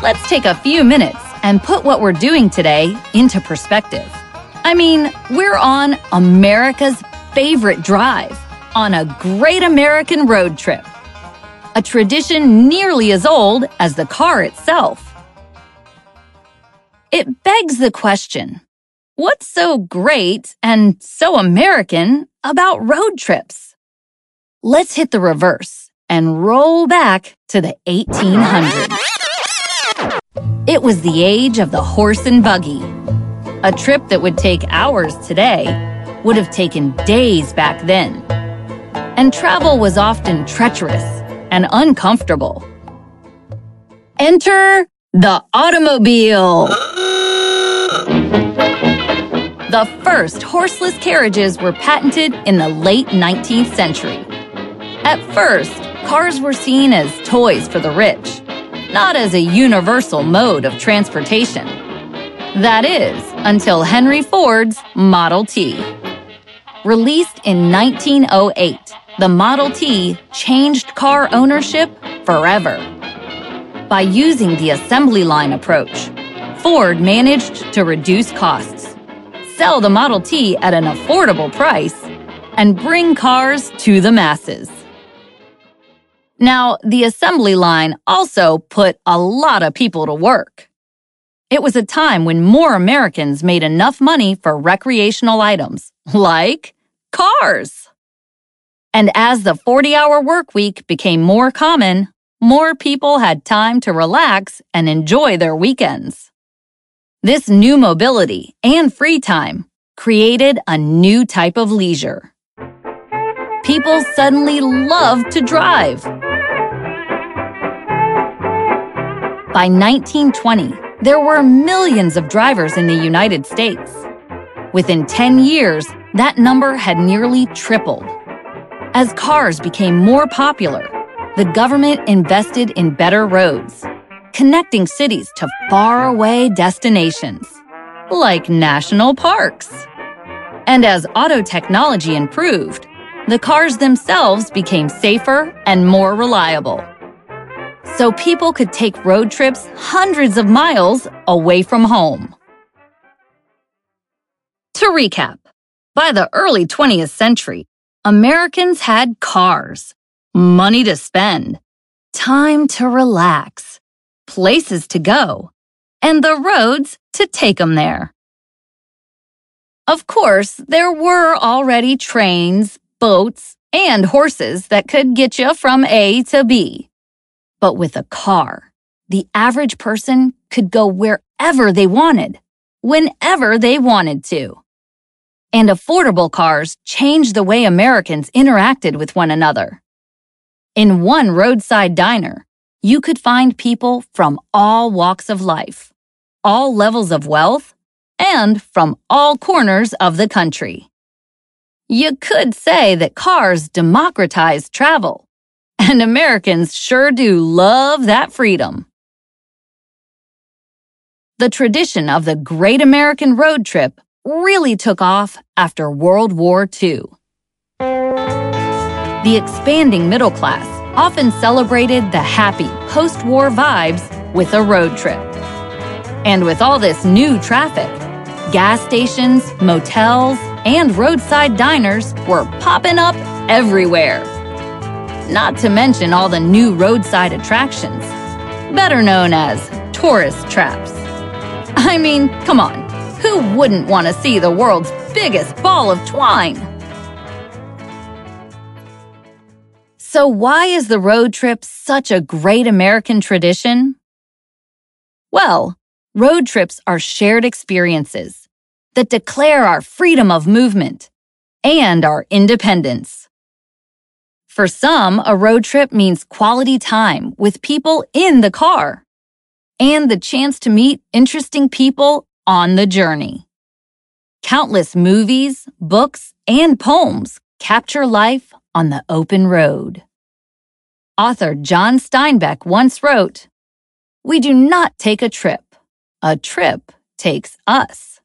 Let's take a few minutes and put what we're doing today into perspective. I mean, we're on America's favorite drive on a great American road trip, a tradition nearly as old as the car itself. It begs the question what's so great and so American about road trips? Let's hit the reverse and roll back to the 1800s. It was the age of the horse and buggy. A trip that would take hours today would have taken days back then. And travel was often treacherous and uncomfortable. Enter the automobile. The first horseless carriages were patented in the late 19th century. At first, cars were seen as toys for the rich, not as a universal mode of transportation. That is, until Henry Ford's Model T. Released in 1908, the Model T changed car ownership forever. By using the assembly line approach, Ford managed to reduce costs, sell the Model T at an affordable price, and bring cars to the masses. Now, the assembly line also put a lot of people to work. It was a time when more Americans made enough money for recreational items, like cars. And as the 40 hour work week became more common, more people had time to relax and enjoy their weekends. This new mobility and free time created a new type of leisure. People suddenly loved to drive. By 1920, there were millions of drivers in the United States. Within 10 years, that number had nearly tripled. As cars became more popular, the government invested in better roads, connecting cities to faraway destinations, like national parks. And as auto technology improved, the cars themselves became safer and more reliable. So people could take road trips hundreds of miles away from home. To recap, by the early 20th century, Americans had cars, money to spend, time to relax, places to go, and the roads to take them there. Of course, there were already trains, boats, and horses that could get you from A to B. But with a car, the average person could go wherever they wanted, whenever they wanted to. And affordable cars changed the way Americans interacted with one another. In one roadside diner, you could find people from all walks of life, all levels of wealth, and from all corners of the country. You could say that cars democratized travel, and Americans sure do love that freedom. The tradition of the Great American Road Trip really took off after World War II. The expanding middle class often celebrated the happy post war vibes with a road trip. And with all this new traffic, gas stations, motels, and roadside diners were popping up everywhere. Not to mention all the new roadside attractions, better known as tourist traps. I mean, come on, who wouldn't want to see the world's biggest ball of twine? So, why is the road trip such a great American tradition? Well, road trips are shared experiences that declare our freedom of movement and our independence. For some, a road trip means quality time with people in the car and the chance to meet interesting people on the journey. Countless movies, books, and poems capture life on the open road. Author John Steinbeck once wrote, We do not take a trip. A trip takes us.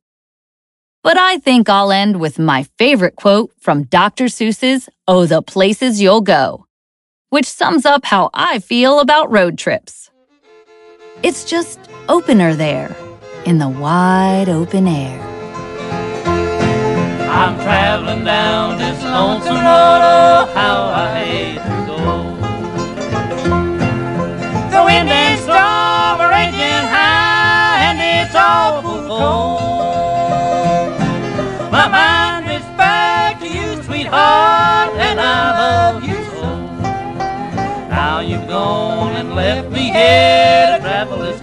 But I think I'll end with my favorite quote from Dr. Seuss's Oh, the Places You'll Go, which sums up how I feel about road trips. It's just opener there in the wide open air. I'm traveling down this lonesome road, My mind is back to you, sweetheart, and I love you so. Now you've gone and left me here to travel this